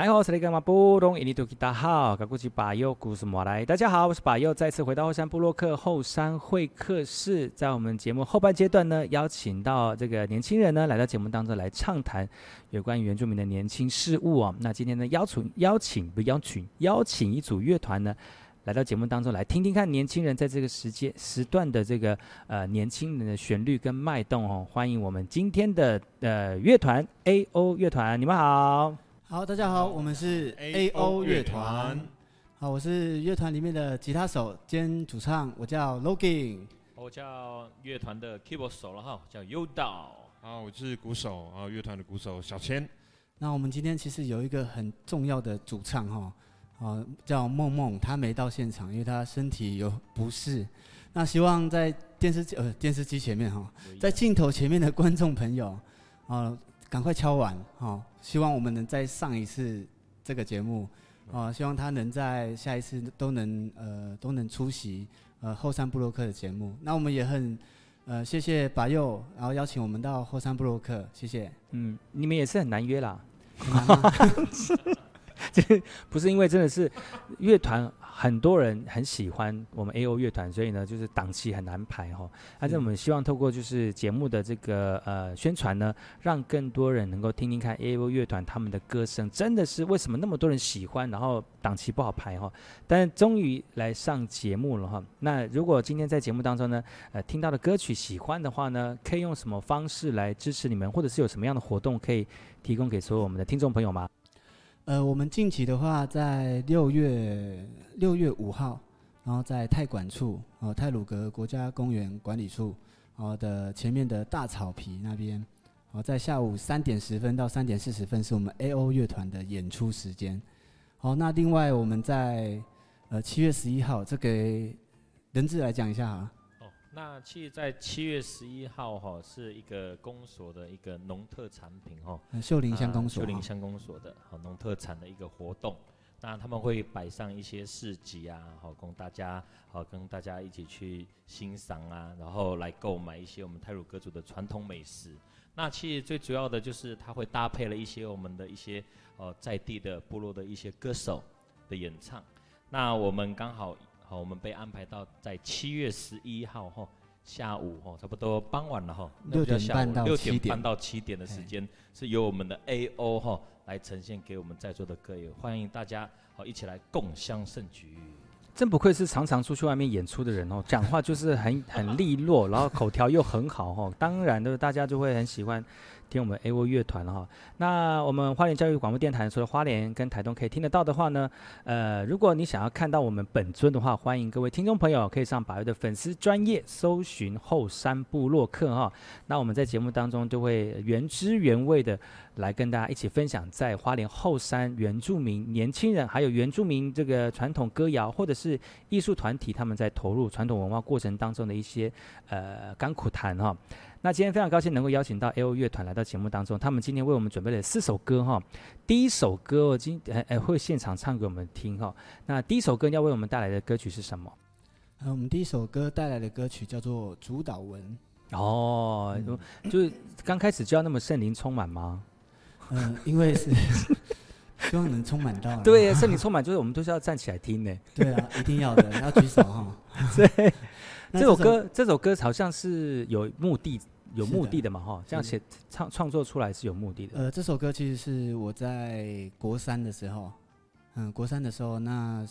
大家好，我是巴佑，故事莫来。大家好，我是巴佑，再次回到后山部落客后山会客室。在我们节目后半阶段呢，邀请到这个年轻人呢，来到节目当中来畅谈有关于原住民的年轻事物哦。那今天呢，邀请邀请不邀请邀请一组乐团呢，来到节目当中来听听看年轻人在这个时间时段的这个呃年轻人的旋律跟脉动哦。欢迎我们今天的呃乐团 A.O 乐团，你们好。好，大家好，我们是 A.O 乐团。好，我是乐团里面的吉他手兼主唱，我叫 Logan。我叫乐团的 Keyboard 手了哈，叫 Yoda。好，我是鼓手啊，乐团的鼓手小千。那我们今天其实有一个很重要的主唱哈，啊，叫梦梦，他没到现场，因为他身体有不适。那希望在电视机呃电视机前面哈，在镜头前面的观众朋友啊。赶快敲碗，好！希望我们能再上一次这个节目，啊，希望他能在下一次都能呃都能出席呃后山布洛克的节目。那我们也很呃谢谢白佑，然后邀请我们到后山布洛克，谢谢。嗯，你们也是很难约啦，这 不是因为真的是乐团。很多人很喜欢我们 A.O 乐团，所以呢，就是档期很难排哈。但是我们希望透过就是节目的这个呃宣传呢，让更多人能够听听看 A.O 乐团他们的歌声，真的是为什么那么多人喜欢，然后档期不好排哈。但是终于来上节目了哈。那如果今天在节目当中呢，呃，听到的歌曲喜欢的话呢，可以用什么方式来支持你们，或者是有什么样的活动可以提供给所有我们的听众朋友吗？呃，我们近期的话，在六月六月五号，然后在太管处哦，太鲁阁国家公园管理处哦的前面的大草皮那边，哦，在下午三点十分到三点四十分是我们 A.O 乐团的演出时间。好，那另外我们在呃七月十一号，这给人质来讲一下哈。那其实，在七月十一号哈，是一个公所的一个农特产品哈，秀林乡公所，秀林乡公所的好农特产的一个活动。那他们会摆上一些市集啊，好供大家好跟大家一起去欣赏啊，然后来购买一些我们泰鲁格族的传统美食。那其实最主要的就是它会搭配了一些我们的一些呃在地的部落的一些歌手的演唱。那我们刚好。好，我们被安排到在七月十一号哈下午哈，差不多傍晚了哈，六点半到七点，六点半到七点的时间是由我们的 A.O 哈来呈现给我们在座的各位，欢迎大家好一起来共襄盛举。真不愧是常常出去外面演出的人哦，讲话就是很很利落，然后口条又很好哈，当然的大家就会很喜欢。听我们 A.O 乐团了哈，那我们花莲教育广播电台除了花莲跟台东可以听得到的话呢，呃，如果你想要看到我们本尊的话，欢迎各位听众朋友可以上巴佑的粉丝专业搜寻后山部落客哈。那我们在节目当中就会原汁原味的来跟大家一起分享，在花莲后山原住民年轻人，还有原住民这个传统歌谣或者是艺术团体他们在投入传统文化过程当中的一些呃甘苦谈哈。那今天非常高兴能够邀请到 A.O 乐团来到节目当中，他们今天为我们准备了四首歌哈。第一首歌我今哎哎会现场唱给我们听哈。那第一首歌要为我们带来的歌曲是什么？呃，我们第一首歌带来的歌曲叫做《主导文》。哦，嗯、就是刚开始就要那么圣灵充满吗？嗯、呃，因为是 希望能充满到。对，圣灵充满就是我们都是要站起来听的。对啊，一定要的，要举手哈。对。这首歌，这首歌好像是有目的、有目的的嘛，哈，这样写创创作出来是有目的的。呃，这首歌其实是我在国三的时候，嗯，国三的时候，那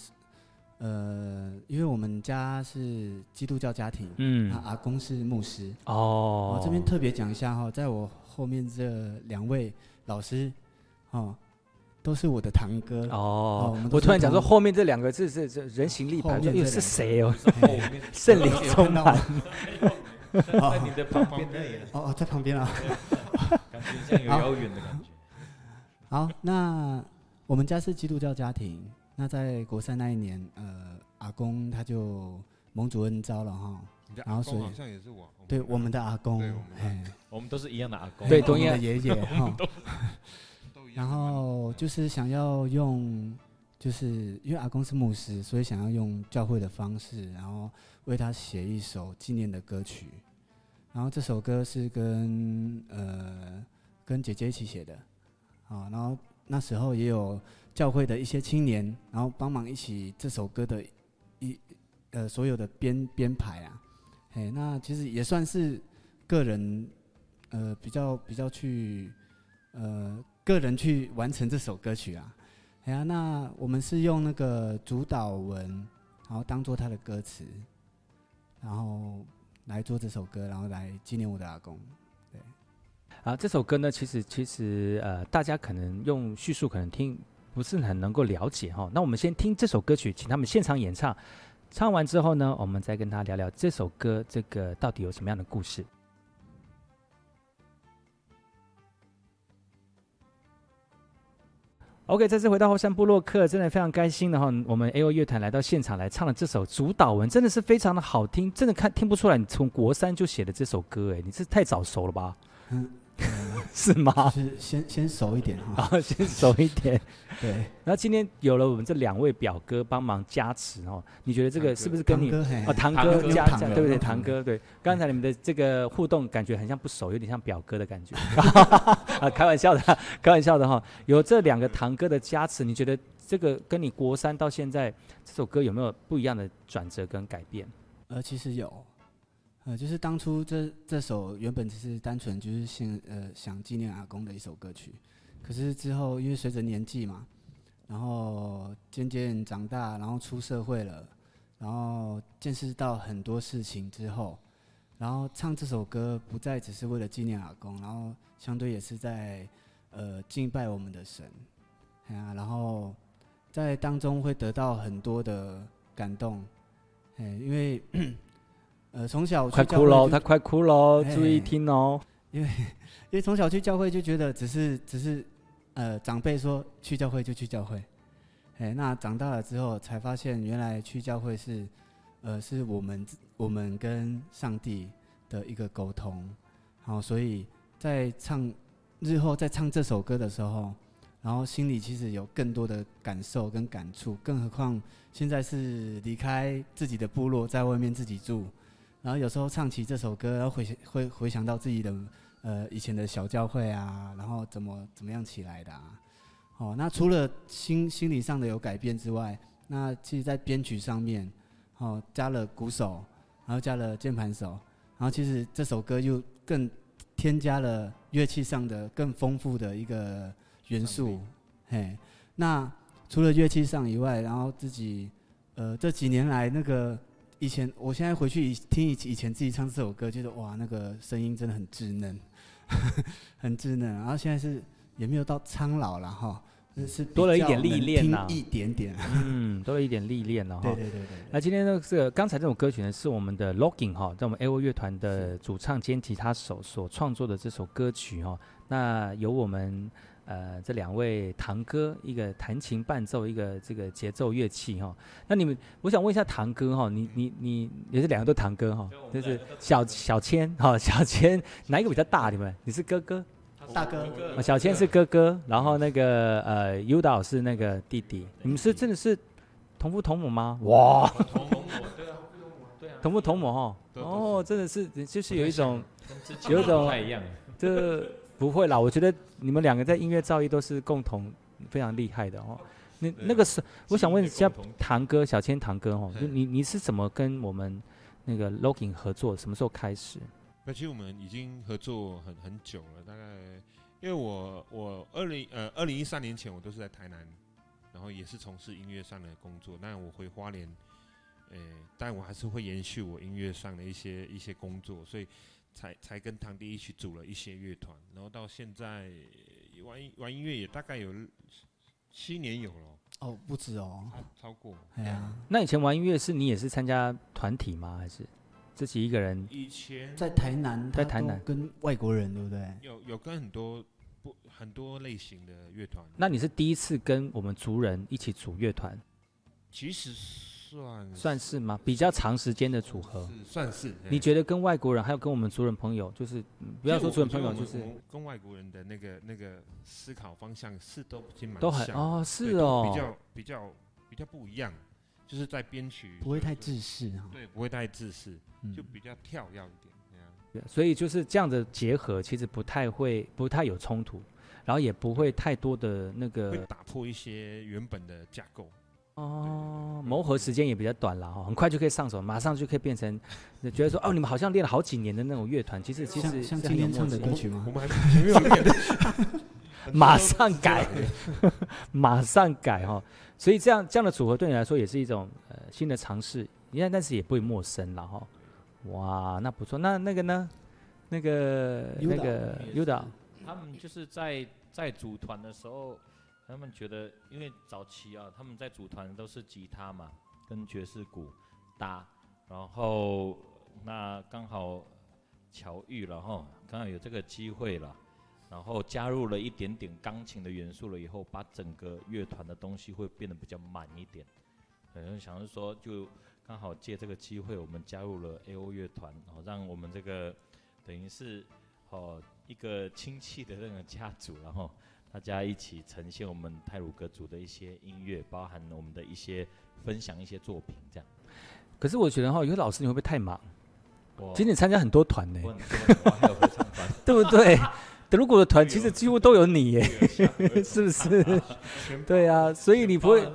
呃，因为我们家是基督教家庭，嗯，阿公是牧师，哦，我这边特别讲一下哈，在我后面这两位老师，哦。都是我的堂哥哦，哦我，突然讲说后面这两个字是这人形立牌，又是谁哦？圣灵充满，在你的旁边哦哦，在旁边啊，感觉像有遥远的感觉。好，那我们家是基督教家庭，那在国三那一年，呃，阿公他就蒙主恩召了哈，然后所以好像也是我，对我们的阿公，哎，我们都是一样的阿公，对，同样的爷爷 哈。然后就是想要用，就是因为阿公是牧师，所以想要用教会的方式，然后为他写一首纪念的歌曲。然后这首歌是跟呃跟姐姐一起写的，啊，然后那时候也有教会的一些青年，然后帮忙一起这首歌的一呃所有的编编排啊，哎，那其实也算是个人呃比较比较去呃个人去完成这首歌曲啊，哎呀，那我们是用那个主导文，然后当做他的歌词，然后来做这首歌，然后来纪念我的阿公。对啊，这首歌呢，其实其实呃，大家可能用叙述可能听不是很能够了解哈。那我们先听这首歌曲，请他们现场演唱，唱完之后呢，我们再跟他聊聊这首歌这个到底有什么样的故事。OK，再次回到后山部落客，真的非常开心然后。我们 AO 乐团来到现场来唱了这首主导文，真的是非常的好听，真的看听不出来你从国三就写的这首歌，哎，你这太早熟了吧？嗯。是吗？是先先熟一点哈，好，先熟一点。对，然后今天有了我们这两位表哥帮忙加持哦，你觉得这个是不是跟你哦堂哥加对不对？堂哥对，刚才你们的这个互动感觉很像不熟，有点像表哥的感觉啊，开玩笑的，开玩笑的哈。有这两个堂哥的加持，你觉得这个跟你国三到现在这首歌有没有不一样的转折跟改变？呃，其实有。呃，就是当初这这首原本只是单纯就是想呃想纪念阿公的一首歌曲，可是之后因为随着年纪嘛，然后渐渐长大，然后出社会了，然后见识到很多事情之后，然后唱这首歌不再只是为了纪念阿公，然后相对也是在呃敬拜我们的神，哎呀，然后在当中会得到很多的感动，哎，因为。呃，从小快哭喽，他快哭喽，注意听哦。因为 因为从小去教会就觉得只是只是，呃，长辈说去教会就去教会，哎，那长大了之后才发现原来去教会是，呃，是我们我们跟上帝的一个沟通。好，所以在唱日后在唱这首歌的时候，然后心里其实有更多的感受跟感触，更何况现在是离开自己的部落，在外面自己住。然后有时候唱起这首歌，然后回会回想到自己的呃以前的小教会啊，然后怎么怎么样起来的啊。哦，那除了心心理上的有改变之外，那其实在编曲上面，哦加了鼓手，然后加了键盘手，然后其实这首歌又更添加了乐器上的更丰富的一个元素。嘿，那除了乐器上以外，然后自己呃这几年来那个。以前，我现在回去听以以前自己唱这首歌，觉得哇，那个声音真的很稚嫩，很稚嫩。然后现在是也没有到苍老了哈，是多了一点历练呐，一点点。嗯，多了一点历练了哈。对对对对。那今天这个刚才这首歌曲呢，是我们的 Logging 哈，在我们 AO 乐团的主唱兼吉他手所创作的这首歌曲哈。那由我们。呃，这两位堂哥，一个弹琴伴奏，一个这个节奏乐器哈。那你们，我想问一下堂哥哈，你你你也是两个都堂哥哈，就是小小千哈，小千哪一个比较大？你们，你是哥哥？大哥。小千是哥哥，然后那个呃优导是那个弟弟。你们是真的是同父同母吗？哇！同父同母，对啊，同父同母哈。哦，真的是就是有一种，有一种不太一样，这。不会啦，我觉得你们两个在音乐造诣都是共同非常厉害的哦。那那个是，我想问一下堂哥小千堂哥哦，你你是怎么跟我们那个 Logging 合作？什么时候开始？那其实我们已经合作很很久了，大概因为我我二零呃二零一三年前我都是在台南，然后也是从事音乐上的工作。那我回花莲，呃，但我还是会延续我音乐上的一些一些工作，所以。才才跟堂弟一起组了一些乐团，然后到现在玩玩音乐也大概有七年有了。哦，不止哦，超过。哎呀，那以前玩音乐是你也是参加团体吗？还是自己一个人？以前在台南，在台南跟外国人对不对？有有跟很多不很多类型的乐团。那你是第一次跟我们族人一起组乐团？其实。算算是吗？比较长时间的组合，算是。你觉得跟外国人还有跟我们族人朋友，就是不要说族人朋友，就是跟外国人的那个那个思考方向是都已经蛮都很哦，是哦，比较比较比较不一样，就是在编曲不会太自私哈，对，不会太自私，就比较跳跃一点，对，所以就是这样的结合，其实不太会不太有冲突。然后也不会太多的那个会打破一些原本的架构。哦，磨合时间也比较短了哈，很快就可以上手，马上就可以变成觉得说哦，你们好像练了好几年的那种乐团，其实其实像今天唱的歌曲吗？我们还没有练，马上改，马上改哈，所以这样这样的组合对你来说也是一种呃新的尝试，你看，但是也不会陌生了哈。哇，那不错，那那个呢？那个那个 Yuda，他们就是在在组团的时候。他们觉得，因为早期啊，他们在组团都是吉他嘛，跟爵士鼓搭，然后那刚好巧遇了哈，刚好有这个机会了，然后加入了一点点钢琴的元素了以后，把整个乐团的东西会变得比较满一点。可能想着说，就刚好借这个机会，我们加入了 A.O 乐团，哦，让我们这个等于是哦一个亲戚的那个家族，然后。大家一起呈现我们泰鲁格族的一些音乐，包含我们的一些分享一些作品，这样。可是我觉得哈，有个老师你会不会太忙？我今天参加很多团呢，对不对？德鲁固的团 其实几乎都有你耶，是不是？对啊，所以你不会，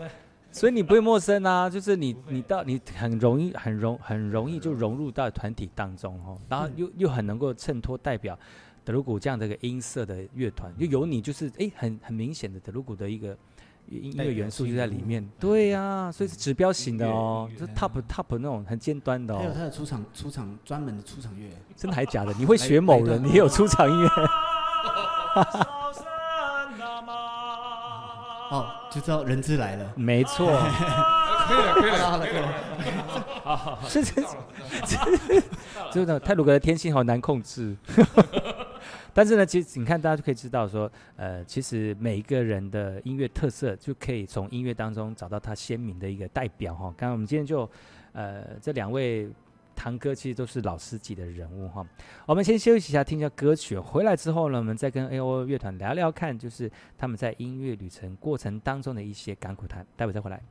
所以你不会陌生啊。就是你，你到你很容易，很容很容易就融入到团体当中哦，然后又又很能够衬托代表。德鲁古这样的一个音色的乐团，就有你就是哎，很很明显的德鲁古的一个音乐元素就在里面。对呀、啊，所以是指标型的哦，是 top top 那种很尖端的哦。还有他的出场出场专门的出场乐，真的还假的？你会学某人？你也有出场音乐？哦，就知道人质来了。没错。可以了，可以了，可以了。好好好，是是是，真的泰鲁格的天性好难控制。但是呢，其实你看，大家就可以知道说，呃，其实每一个人的音乐特色，就可以从音乐当中找到他鲜明的一个代表哈。刚刚我们今天就，呃，这两位堂哥其实都是老师级的人物哈。我们先休息一下，听一下歌曲。回来之后呢，我们再跟 A.O 乐团聊聊看，就是他们在音乐旅程过程当中的一些感苦谈。待会再回来。